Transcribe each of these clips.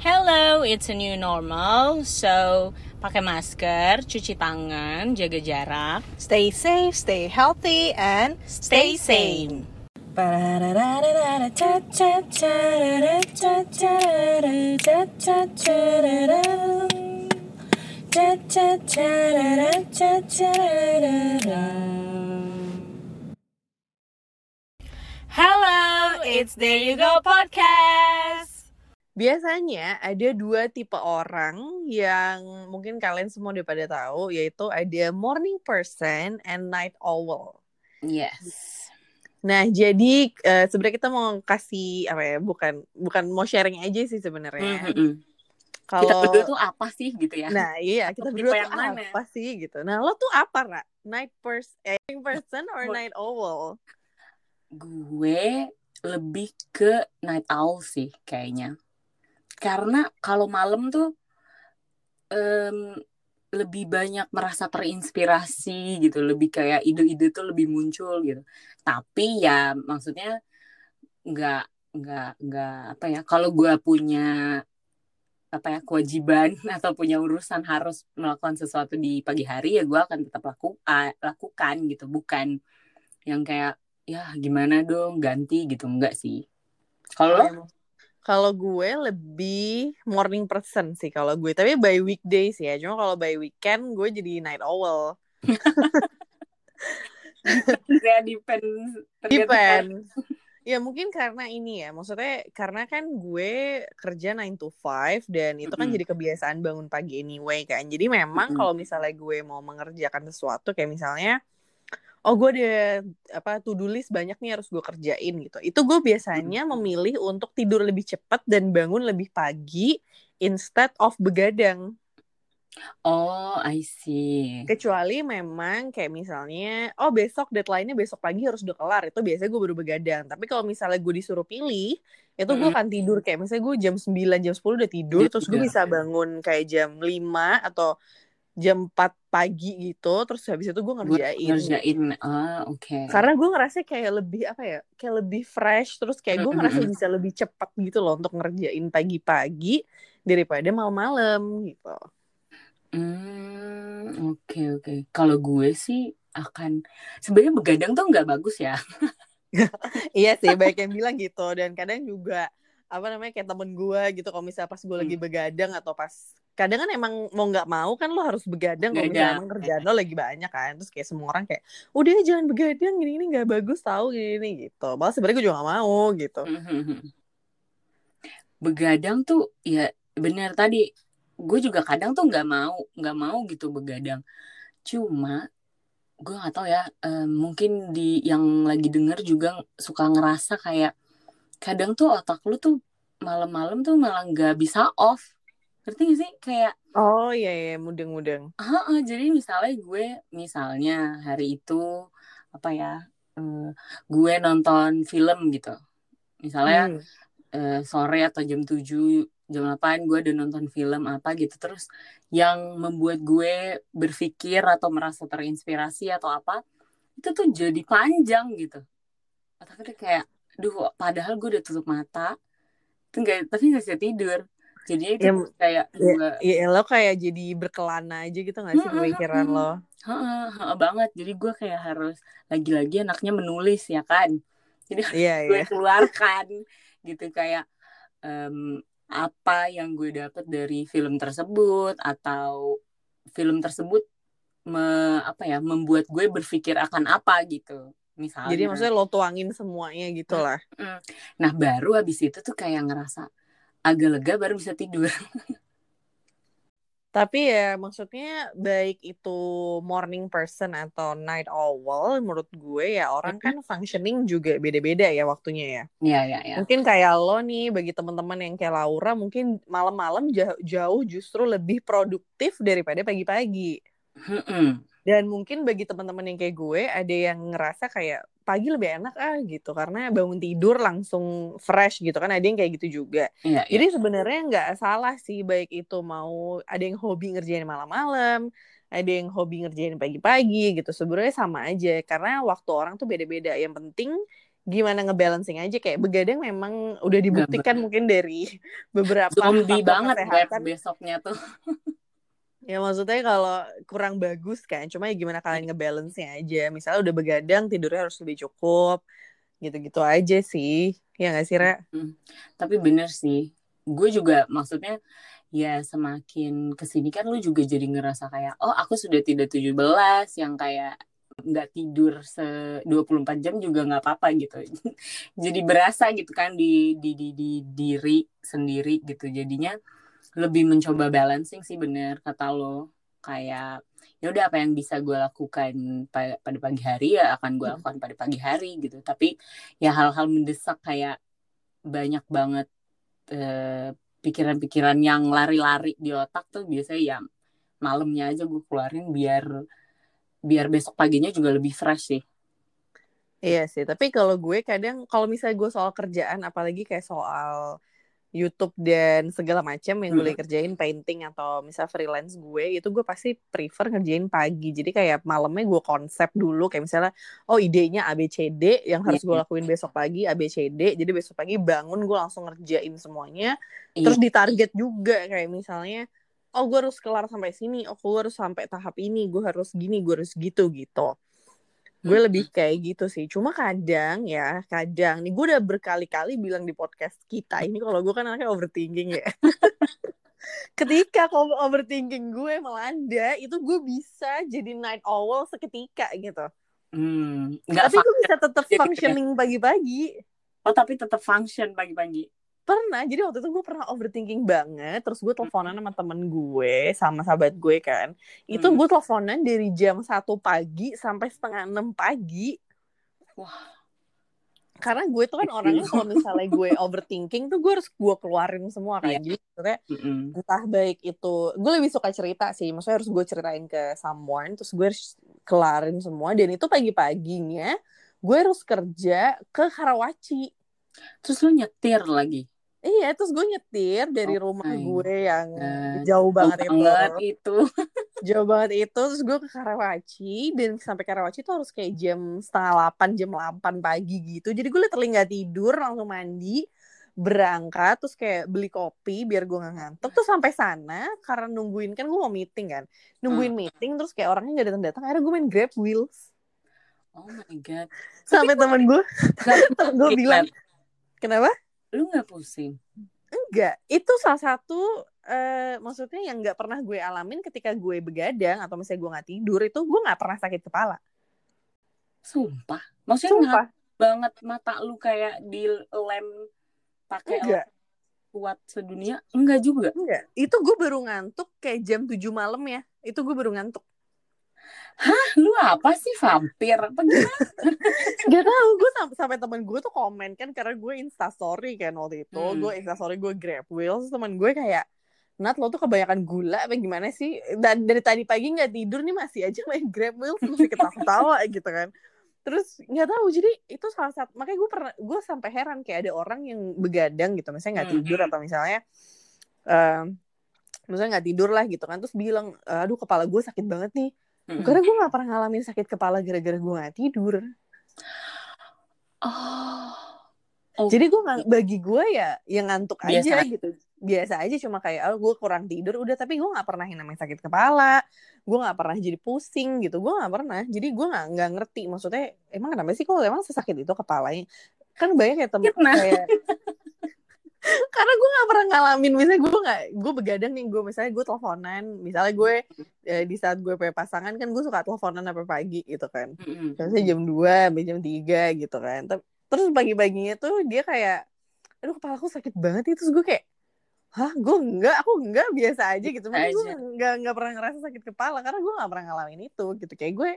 Hello, it's a new normal. So, pakai masker, cuci tangan, jaga jarak, Stay safe, stay healthy, and stay sane. Hello, it's There You Go Podcast. Biasanya ada dua tipe orang yang mungkin kalian semua udah pada tahu, yaitu ada morning person and night owl. Yes. Nah, jadi eh, sebenarnya kita mau kasih apa ya? Bukan bukan mau sharing aja sih sebenarnya. Mm-mm. Kalau Kita berdua tuh apa sih gitu ya? Nah, iya, kita Tipe berdua tuh mana? apa sih gitu. Nah, lo tuh apa, Ra? Night person, eh, person or night owl? Gue lebih ke night owl sih kayaknya. Karena kalau malam tuh em, lebih banyak merasa terinspirasi gitu, lebih kayak ide-ide tuh lebih muncul gitu. Tapi ya maksudnya nggak nggak nggak apa ya? Kalau gue punya apa ya kewajiban atau punya urusan harus melakukan sesuatu di pagi hari ya gue akan tetap laku, lakukan gitu, bukan yang kayak ya gimana dong ganti gitu enggak sih. Kalau? Emang. Kalau gue lebih morning person sih kalau gue. Tapi by weekdays ya. Cuma kalau by weekend gue jadi night owl. ya depends Depend. Ya mungkin karena ini ya. Maksudnya karena kan gue kerja 9 to 5 dan itu kan Mm-mm. jadi kebiasaan bangun pagi anyway kan. Jadi memang Mm-mm. kalau misalnya gue mau mengerjakan sesuatu kayak misalnya oh gue ada apa to do list banyak nih harus gue kerjain gitu. Itu gue biasanya memilih untuk tidur lebih cepat dan bangun lebih pagi instead of begadang. Oh, I see. Kecuali memang kayak misalnya, oh besok deadline-nya besok pagi harus udah kelar. Itu biasanya gue baru begadang. Tapi kalau misalnya gue disuruh pilih, itu gue Mm-mm. akan tidur. Kayak misalnya gue jam 9, jam 10 udah tidur. Udah Terus gue bisa bangun kayak jam 5 atau jam 4 pagi gitu. Terus habis itu gue ngerjain. ngerjain. Ah, oke. Karena gue ngerasa kayak lebih apa ya, kayak lebih fresh. Terus kayak gue ngerasa bisa lebih cepat gitu loh untuk ngerjain pagi-pagi daripada malam-malam gitu. Hmm, oke oke. Kalau gue sih akan sebenarnya begadang tuh nggak bagus ya. Iya sih, banyak yang bilang gitu. Dan kadang juga apa namanya kayak temen gue gitu kalau misalnya pas gue lagi Hmm. begadang atau pas kadang kan emang mau nggak mau kan lo harus begadang kalau misalnya emang kerjaan lo lagi banyak kan terus kayak semua orang kayak udah jangan begadang gini ini nggak bagus tahu gini ini gitu malah sebenarnya gue juga nggak mau gitu Begadang tuh ya benar tadi. Gue juga kadang tuh nggak mau nggak mau gitu begadang. Cuma gue nggak tahu ya. eh, mungkin di yang lagi denger juga suka ngerasa kayak kadang tuh otak lu tuh malam-malam tuh malah nggak bisa off. Ngerti gak sih? Kayak oh iya iya mudeng-mudeng. Heeh, jadi misalnya gue misalnya hari itu apa ya eh, gue nonton film gitu. Misalnya Hmm. eh, sore atau jam 7 jam 8 gue udah nonton film apa gitu. Terus yang membuat gue berpikir atau merasa terinspirasi atau apa itu tuh jadi panjang gitu. Otaknya tuh kayak duh padahal gue udah tutup mata. Tuh nggak tapi nggak bisa tidur jadinya itu Ya, kayak ya, gue ya lo kayak jadi berkelana aja gitu gak sih Mm-mm, pemikiran lo Heeh, banget. Jadi gue kayak harus lagi-lagi anaknya menulis ya kan. Jadi iya gue iya keluarkan gitu kayak em, apa yang gue dapet dari film tersebut atau film tersebut me, apa ya membuat gue berpikir akan apa gitu. Misalnya. jadi maksudnya lo tuangin semuanya gitu lah Mm. Nah baru habis itu tuh kayak ngerasa agak lega baru bisa tidur. Tapi ya maksudnya baik itu morning person atau night owl menurut gue ya orang kan functioning juga beda-beda ya waktunya ya. Iya ya ya. Mungkin kayak lo nih bagi teman-teman yang kayak Laura mungkin malam-malam jauh, jauh justru lebih produktif daripada pagi-pagi. Dan mungkin bagi teman-teman yang kayak gue ada yang ngerasa kayak pagi lebih enak ah gitu karena bangun tidur langsung fresh gitu kan ada yang kayak gitu juga. Iya iya. Jadi sebenarnya nggak salah sih baik itu mau ada yang hobi ngerjain malam-malam, ada yang hobi ngerjain pagi-pagi gitu. Sebenarnya sama aja karena waktu orang tuh beda-beda. Yang penting gimana ngebalancing aja kayak begadang memang udah dibuktikan mungkin dari beberapa zombie banget besoknya tuh Ya maksudnya kalau kurang bagus kan, cuma ya gimana kalian ngebalance-nya aja. Misalnya udah begadang, tidurnya harus lebih cukup. Gitu-gitu aja sih. Ya gak sih, Ra? Hmm. Tapi bener sih. Gue juga maksudnya ya semakin ke sini kan lu juga jadi ngerasa kayak oh aku sudah tidak 17 yang kayak nggak tidur se 24 jam juga nggak apa-apa gitu. jadi berasa gitu kan di di di di diri sendiri gitu. Jadinya lebih mencoba balancing sih bener kata lo. Kayak ya udah apa yang bisa gue lakukan pada, pada pagi hari ya akan gue lakukan pada pagi hari gitu. Tapi ya hal-hal mendesak kayak banyak banget eh, pikiran-pikiran yang lari-lari di otak tuh biasanya ya malamnya aja gue keluarin biar biar besok paginya juga lebih fresh sih. Iya sih, tapi kalau gue kadang kalau misalnya gue soal kerjaan apalagi kayak soal YouTube dan segala macam yang gue Hmm. kerjain painting atau misal freelance gue itu gue pasti prefer ngerjain pagi jadi kayak malamnya gue konsep dulu kayak misalnya oh idenya ABCD yang harus gue Iya. lakuin besok pagi ABCD jadi besok pagi bangun gue langsung ngerjain semuanya Iya. terus ditarget juga kayak misalnya oh gue harus kelar sampai sini oh gue harus sampai tahap ini gue harus gini gue harus gitu gitu gue Hmm. lebih kayak gitu sih cuma kadang ya kadang nih gue udah berkali-kali bilang di podcast kita ini kalau gue kan anaknya overthinking ya ketika kalau overthinking gue melanda itu gue bisa jadi night owl seketika gitu Hmm, tapi gue bisa tetap ya? functioning pagi-pagi Oh tapi tetap function pagi-pagi. Pernah jadi waktu itu gue pernah overthinking banget terus gue teleponan sama temen gue sama sahabat gue kan itu Hmm. gue teleponan dari jam satu pagi sampai setengah enam pagi Wah. karena gue tuh kan orangnya kalau misalnya gue overthinking tuh gue harus gue keluarin semua kan Iya. jadi maksudnya Mm-mm. entah baik itu gue lebih suka cerita sih maksudnya harus gue ceritain ke someone terus gue harus kelarin semua dan itu pagi-paginya gue harus kerja ke Karawaci Terus lu nyetir lagi. Iya terus gue nyetir dari Oh rumah gue yang God. jauh banget Jauh itu. banget itu. jauh banget itu terus gue ke Karawaci dan sampai Karawaci tuh harus kayak jam setengah delapan jam delapan pagi gitu. Jadi gue literally nggak tidur langsung mandi berangkat terus kayak beli kopi biar gue nggak ngantuk. Terus sampai sana karena nungguin kan gue mau meeting kan nungguin meeting terus kayak orangnya nggak datang datang akhirnya gue main grab wheels. Oh my god. sampai temen gue temen gue bilang kenapa lu nggak pusing? enggak itu salah satu eh, maksudnya yang nggak pernah gue alamin ketika gue begadang atau misalnya gue nggak tidur itu gue nggak pernah sakit kepala Sumpah. Maksudnya sumpah banget mata lu kayak di lem pakai enggak kuat sedunia? Enggak juga. Enggak, itu gue baru ngantuk kayak jam 7 malam ya. Itu gue baru ngantuk. Lu apa sih vampir? Apa gimana? Gak tau, gue sampai, sampai temen gue tuh komen kan karena gue instastory kan waktu itu. Hmm. Gue instastory gue grab wheels, temen gue kayak Nat lo tuh kebanyakan gula apa gimana sih? Dan dari tadi pagi nggak tidur nih masih aja main grab wheels masih ketawa-tawa gitu kan. Terus nggak tahu jadi itu salah satu makanya gue pernah gue sampai heran kayak ada orang yang begadang gitu misalnya nggak Hmm. tidur atau misalnya eh misalnya nggak tidur lah gitu kan terus bilang aduh kepala gue sakit banget nih Mm-mm. karena gue nggak pernah ngalamin sakit kepala gara-gara gue nggak tidur Oh. Oh. jadi gue nggak bagi gue ya yang ngantuk Biasa. aja gitu biasa aja cuma kayak oh gue kurang tidur udah tapi gue nggak pernah yang namanya sakit kepala gue nggak pernah jadi pusing gitu gue nggak pernah jadi gue nggak nggak ngerti maksudnya emang kenapa sih kalau emang sesakit itu kepalanya kan banyak kayak temen kayak karena gue nggak pernah ngalamin misalnya gue nggak gue begadang nih gue misalnya gue teleponan misalnya gue eh, di saat gue punya pasangan kan gue suka teleponan sampai pagi gitu kan. Biasanya jam 2 sampai jam 3 gitu kan. Ter- Terus pagi-paginya tuh dia kayak aduh kepala aku sakit banget itu terus gue kayak hah gue enggak aku enggak biasa aja gitu. Makanya gue enggak enggak pernah ngerasa sakit kepala karena gue enggak pernah ngalamin itu gitu. Kayak gue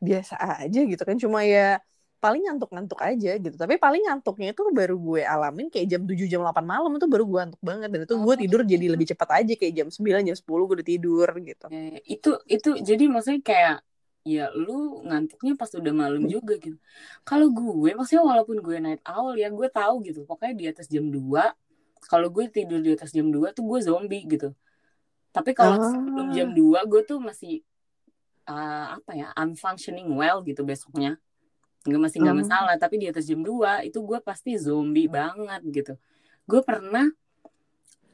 biasa aja gitu kan. Cuma ya paling ngantuk-ngantuk aja gitu tapi paling ngantuknya itu baru gue alamin kayak jam 7 jam 8 malam itu baru gue ngantuk banget dan itu gue Oh. tidur jadi lebih cepat aja kayak jam 9 jam 10 gue udah tidur gitu Ya, itu itu jadi maksudnya kayak ya lu ngantuknya pas udah malam Hmm. juga gitu. Kalau gue maksudnya walaupun gue night owl ya gue tahu gitu. Pokoknya di atas jam 2 kalau gue tidur di atas jam 2 tuh gue zombie gitu. Tapi kalau Ah. sebelum jam 2 gue tuh masih uh, apa ya unfunctioning well gitu besoknya. Nggak masih nggak Oh. masalah tapi di atas jam 2 itu gue pasti zombie banget gitu. Gue pernah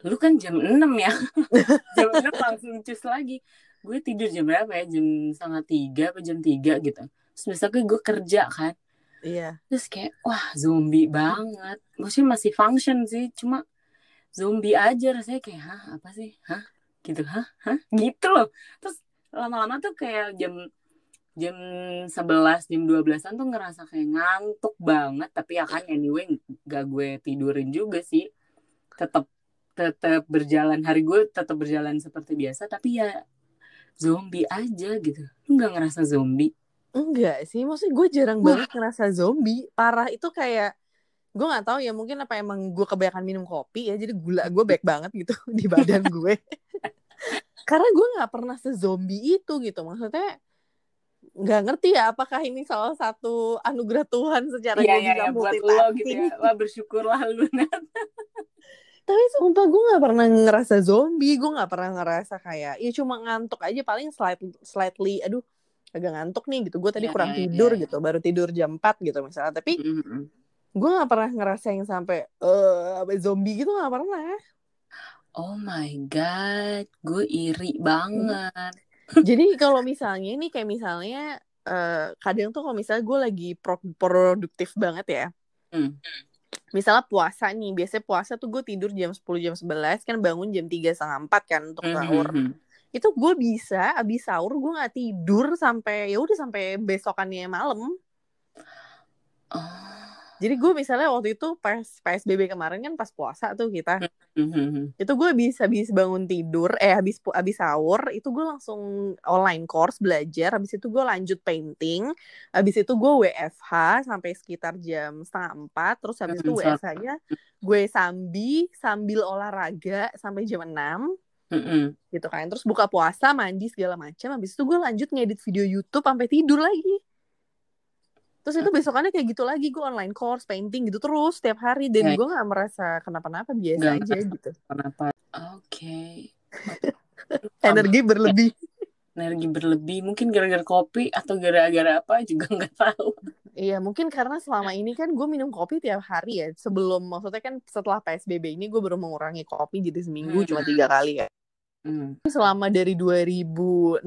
lu kan jam 6 ya? Jam 6 langsung cus lagi. Gue tidur jam berapa ya? Jam setengah tiga apa jam tiga gitu. Terus besoknya gue kerja kan. Iya. terus kayak wah zombie banget. Maksudnya masih function sih cuma zombie aja rasanya kayak hah apa sih? Hah? Gitu hah? Hah? Gitu loh. Terus lama-lama tuh kayak jam jam 11 jam 12-an tuh ngerasa kayak ngantuk banget. Tapi ya kan anyway gak gue tidurin juga sih. Tetap tetap berjalan hari gue tetap berjalan seperti biasa. Tapi ya zombie aja gitu. Lu nggak ngerasa zombie? Enggak sih, maksudnya gue jarang Wah. banget ngerasa zombie. Parah itu kayak gue nggak tahu ya mungkin apa emang gue kebanyakan minum kopi ya. Jadi gula gue baik banget gitu di badan gue. Karena gue nggak pernah sezombie itu gitu. Maksudnya nggak ngerti ya apakah ini salah satu anugerah Tuhan secara gue iya bisa ya, buat lo gitu ya. Wah bersyukurlah lu. Tapi sumpah gue gak pernah ngerasa zombie, gue gak pernah ngerasa kayak, ya cuma ngantuk aja paling slightly, slightly aduh agak ngantuk nih gitu. Gue tadi Iya, kurang iya, tidur iya. gitu, baru tidur jam 4 gitu misalnya. Tapi Mm-mm. gue gak pernah ngerasa yang sampai eh zombie gitu gak pernah. Oh my god, gue iri banget. Jadi kalau misalnya ini kayak misalnya eh kadang tuh kalau misalnya gue lagi pro- produktif banget ya. Hmm. Misalnya puasa nih, biasanya puasa tuh gue tidur jam 10 jam 11 kan bangun jam 3 setengah 4 kan untuk sahur. Mhm. itu gue bisa abis sahur gue nggak tidur sampai ya udah sampai besokannya malam Oh. Jadi gue misalnya waktu itu pas psbb kemarin kan pas puasa tuh kita. Mhm. itu gue bisa habis bangun tidur eh habis habis sahur itu gue langsung online course belajar. Habis itu gue lanjut painting. Habis itu gue WFH sampai sekitar jam setengah empat. Terus habis itu WFH-nya gue sambi sambil olahraga sampai jam 6 Mhm. gitu kan. Terus buka puasa mandi segala macam. Habis itu gue lanjut ngedit video YouTube sampai tidur lagi terus itu besokannya kayak gitu lagi gue online course painting gitu terus setiap hari dan Ya, gue nggak merasa kenapa-napa biasa Nggak aja gitu Kenapa? Oke. energi berlebih Energi berlebih, mungkin gara-gara kopi atau gara-gara apa juga nggak tahu. iya mungkin karena selama ini kan gue minum kopi tiap hari ya sebelum maksudnya kan setelah PSBB ini gue baru mengurangi kopi jadi seminggu Hmm. cuma tiga kali ya Hmm. selama dari 2016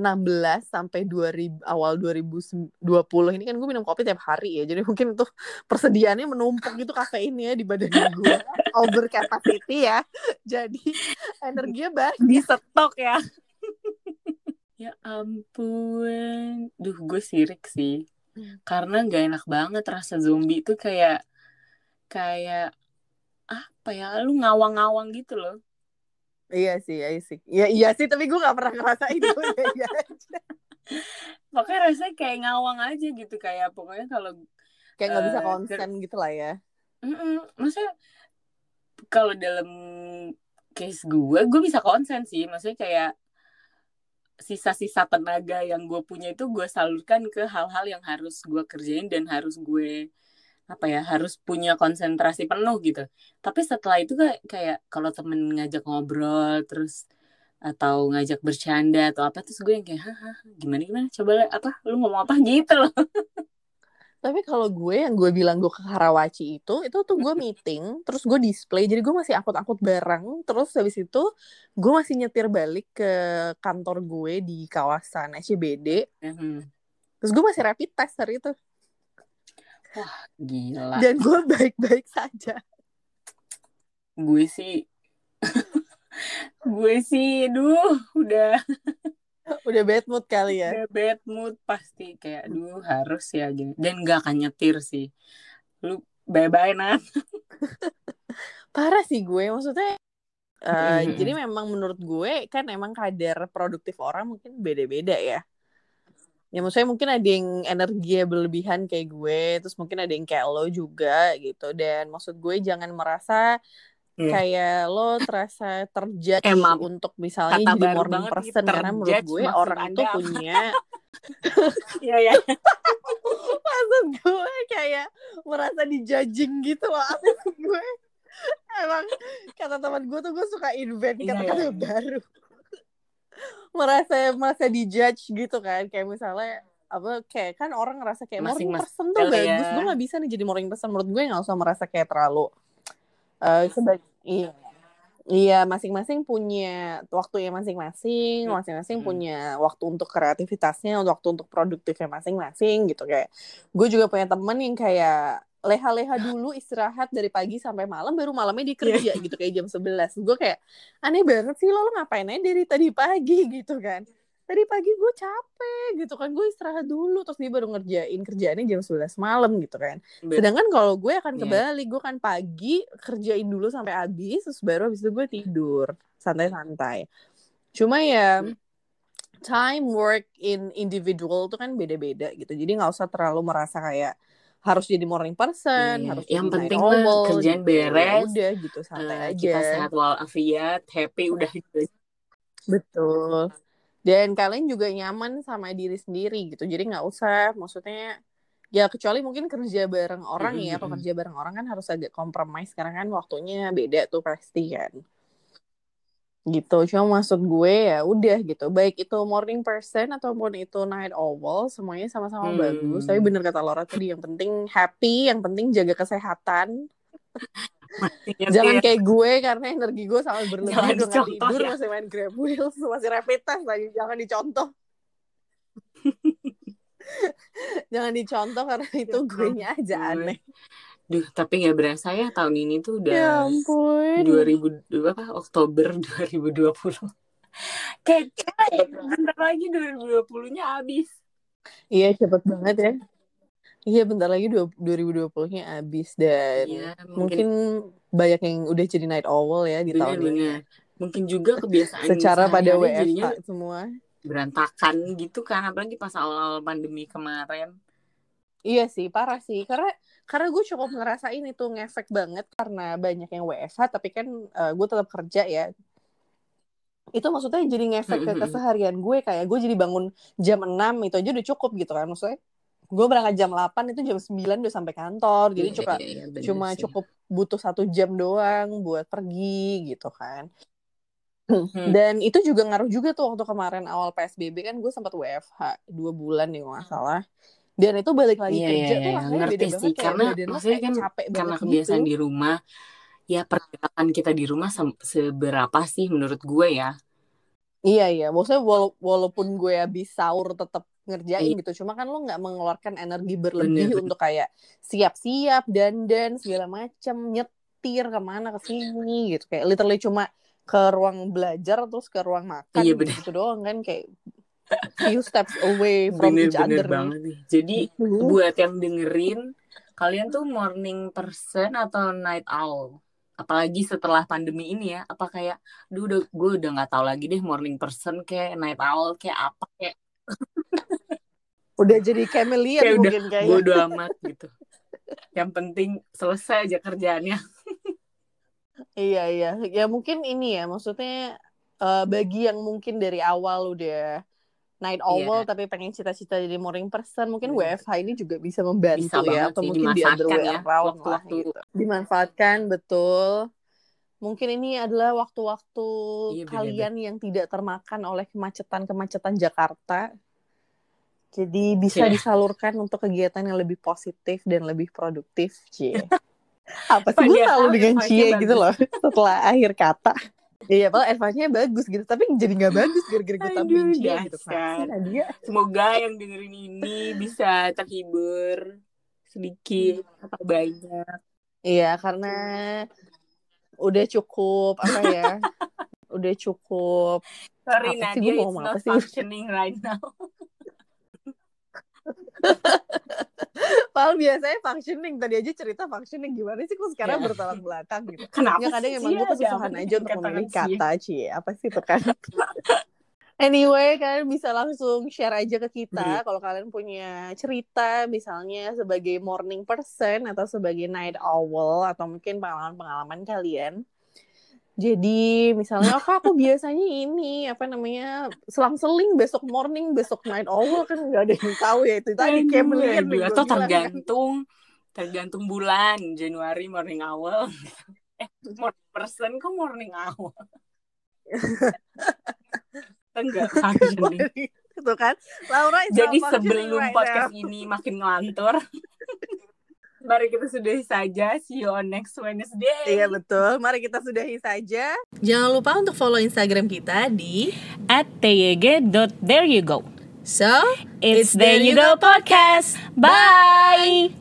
sampai 2000 awal 2020 ini kan gue minum kopi tiap hari ya jadi mungkin tuh persediaannya menumpuk gitu kafeinnya di badan gue over capacity ya jadi energinya banyak Di stok ya. ya ampun. Duh, gue sirik sih. Hmm. Karena nggak enak banget rasa zombie itu kayak kayak apa ya? Lu ngawang-ngawang gitu loh. Iya sih iya sih iya iya sih tapi gue gak pernah ngerasain itu ya. Pokoknya rasanya kayak ngawang aja gitu kayak pokoknya kalau kayak nggak bisa Eh, konsen gitu lah ya Mm-mm. Maksudnya kalau dalam case gue, gue bisa konsen sih. Maksudnya kayak sisa-sisa tenaga yang gue punya itu gue salurkan ke hal-hal yang harus gue kerjain dan harus gue apa ya harus punya konsentrasi penuh gitu. Tapi setelah itu kayak, kayak kalau temen ngajak ngobrol terus atau ngajak bercanda atau apa terus gue yang kayak haha gimana gimana? Coba apa? Lu ngomong apa? Gitu loh. Tapi kalau gue yang gue bilang gue ke Karawaci itu, itu tuh gue meeting, terus gue display, jadi gue masih angkut-angkut barang, terus habis itu gue masih nyetir balik ke kantor gue di kawasan SCBD, Hmm, terus gue masih rapid test hari itu, gila dan gue baik-baik saja. gue sih gue sih duh udah Udah bad mood kali ya. udah bad mood pasti kayak duh harus ya gini dan gak akan nyetir sih lu bye bye Nat Parah sih gue, maksudnya. eh, Mm-mm. Jadi memang menurut gue kan emang kadar produktif orang mungkin beda-beda ya. Ya maksudnya mungkin ada yang energi berlebihan kayak gue, terus mungkin ada yang kayak lo juga gitu. Dan maksud gue jangan merasa Iya. kayak lo terasa terjudge Emang, untuk misalnya kata jadi morning person karena menurut gue orang itu punya iya ya maksud gue kayak merasa dijudging gitu loh maksud gue emang kata teman gue tuh gue suka invent Iya, kata-kata iya. baru merasa merasa dijudge gitu kan kayak misalnya apa kayak kan orang ngerasa kayak morning Masing-masing person tuh style ya. bagus gue nggak bisa nih jadi morning person menurut gue nggak usah merasa kayak terlalu sebagai iya iya masing-masing punya waktunya masing-masing Hmm. masing-masing Hmm. punya waktu untuk kreativitasnya waktu untuk produktifnya masing-masing gitu kayak gue juga punya temen yang kayak leha-leha dulu istirahat dari pagi sampai malam baru malamnya dia kerja gitu kayak jam 11 gue kayak aneh banget sih lo lo ngapain aja dari tadi pagi? Gitu kan. Tadi pagi gue capek gitu kan. Gue istirahat dulu terus dia baru ngerjain kerjaannya jam 11 malam gitu kan. Bet- sedangkan kalau gue akan Iya. kebalik gue kan pagi kerjain dulu sampai habis terus baru habis itu gue tidur santai-santai. Cuma ya time work in individual itu kan beda-beda gitu. Jadi nggak usah terlalu merasa kayak harus jadi morning person Iya, harus yang penting mah owl kerjaan gitu. beres, Ya udah gitu santai Eh, aja kita sehat walafiat happy udah gitu Betul. Dan kalian juga nyaman sama diri sendiri gitu. Jadi nggak usah, maksudnya ya kecuali mungkin kerja bareng orang ya. Kalau Mm-mm. kerja bareng orang kan harus agak kompromis karena kan waktunya beda tuh pasti kan. Gitu. Cuma maksud gue ya udah gitu. Baik itu morning person ataupun itu night owl, semuanya sama-sama Hmm. bagus. Tapi bener kata Laura tadi yang penting happy, yang penting jaga kesehatan. Ingat Jangan ya, kayak gue karena energi gue sangat berlebih Jangan udah nggak dicontoh tidur ya. masih main grab wheels masih rapid test lagi jangan dicontoh jangan dicontoh karena itu Ya gue nya aja aneh Duh, tapi nggak berasa ya tahun ini tuh udah ya ampun 2000 apa Oktober 2020. Kayak kayak bentar lagi 2020-nya habis. iya cepet banget ya iya bentar lagi dua- 2020-nya habis dan Iya, mungkin mungkin banyak yang udah jadi night owl ya di tahun ini benar-benar. Mungkin juga kebiasaan secara pada WFH jadinya semua berantakan gitu kan apalagi pas awal-awal pandemi kemarin. Iya sih, parah sih. Karena karena gue cukup ngerasain itu ngefek banget karena banyak yang WFH, tapi kan eh, gue tetap kerja ya. Itu maksudnya jadi ngefek ke keseharian gue kayak gue jadi bangun jam 6 itu aja udah cukup gitu kan maksudnya. Gue berangkat jam 8 itu jam 9 udah sampai kantor. Jadi Iya, cuma iya, iya, bener cuma sih. cukup butuh satu jam doang buat pergi gitu kan. Hmm. Dan itu juga ngaruh juga tuh waktu kemarin awal PSBB kan gue sempat WFH dua bulan nih nggak salah. Dan itu balik lagi Iya, kerja iya, tuh iya. rasanya ngerti beda sih banget kayak karena maksudnya kan capek karena banget kebiasaan gitu. di rumah ya pergerakan kita di rumah se- seberapa sih menurut gue ya Iya iya, maksudnya wala- walaupun gue habis sahur tetap ngerjain Iya. gitu, cuma kan lo nggak mengeluarkan energi berlebih bener untuk kayak siap-siap, dandan segala macam, nyetir ke mana ke sini gitu, kayak literally cuma ke ruang belajar terus ke ruang makan iya bener. gitu doang kan kayak few steps away from bener each bener other. banget nih. Jadi gitu. buat yang dengerin kalian tuh morning person atau night owl? Apalagi setelah pandemi ini ya apa kayak duh udah gue udah nggak tahu lagi deh morning person kayak night owl kayak apa kayak. Udah jadi chameleon kayak udah mungkin kayaknya. bodo amat gitu. Yang penting selesai aja kerjaannya Iya iya, ya mungkin ini ya maksudnya eh, bagi yang mungkin dari awal udah night owl Iya. tapi pengen cita-cita jadi morning person, mungkin Bener. WFH ini juga bisa membantu bisa ya atau sih mungkin di other way ya around lah waktu-waktu gitu. Dimanfaatkan betul. Mungkin ini adalah waktu-waktu Iya, bener, kalian yang tidak termakan oleh kemacetan-kemacetan Jakarta. Jadi bisa Cie. disalurkan untuk kegiatan yang lebih positif dan lebih produktif, Cie. Apa sih gue selalu dengan cie gitu loh setelah akhir kata. Iya, padahal advice-nya bagus gitu, tapi jadi nggak bagus gara-gara gue tambahin cie gitu. Nadia? Semoga yang dengerin ini bisa terhibur sedikit atau banyak. Iya, karena udah cukup apa ya? udah cukup Sorry Apa sih, Nadia, it's not apa sih? functioning right now. Padahal biasanya functioning tadi aja cerita functioning gimana sih kok sekarang Ya. bertolak belakang gitu. Kenapa Ya kadang emang gue ada kesusahan aja untuk memilih kata cie. Apa sih itu kan? Anyway, kalian bisa langsung share aja ke kita kalau kalian punya cerita misalnya sebagai morning person atau sebagai night owl atau mungkin pengalaman-pengalaman kalian. Jadi misalnya oh, kak, aku biasanya ini apa namanya selang-seling besok morning besok night owl kan nggak ada yang tahu ya itu tadi yang gue atau bilang kan. tergantung tergantung bulan Januari morning hour eh morning person kok morning hour enggak tuh kan. Laura Jadi sebelum right podcast now. ini makin ngelantur, mari kita sudahi saja. See you on next Wednesday. Iya betul. Mari kita sudahi saja. Jangan lupa untuk follow Instagram kita di At tyg.there you go. So It's There You Go Podcast. Bye.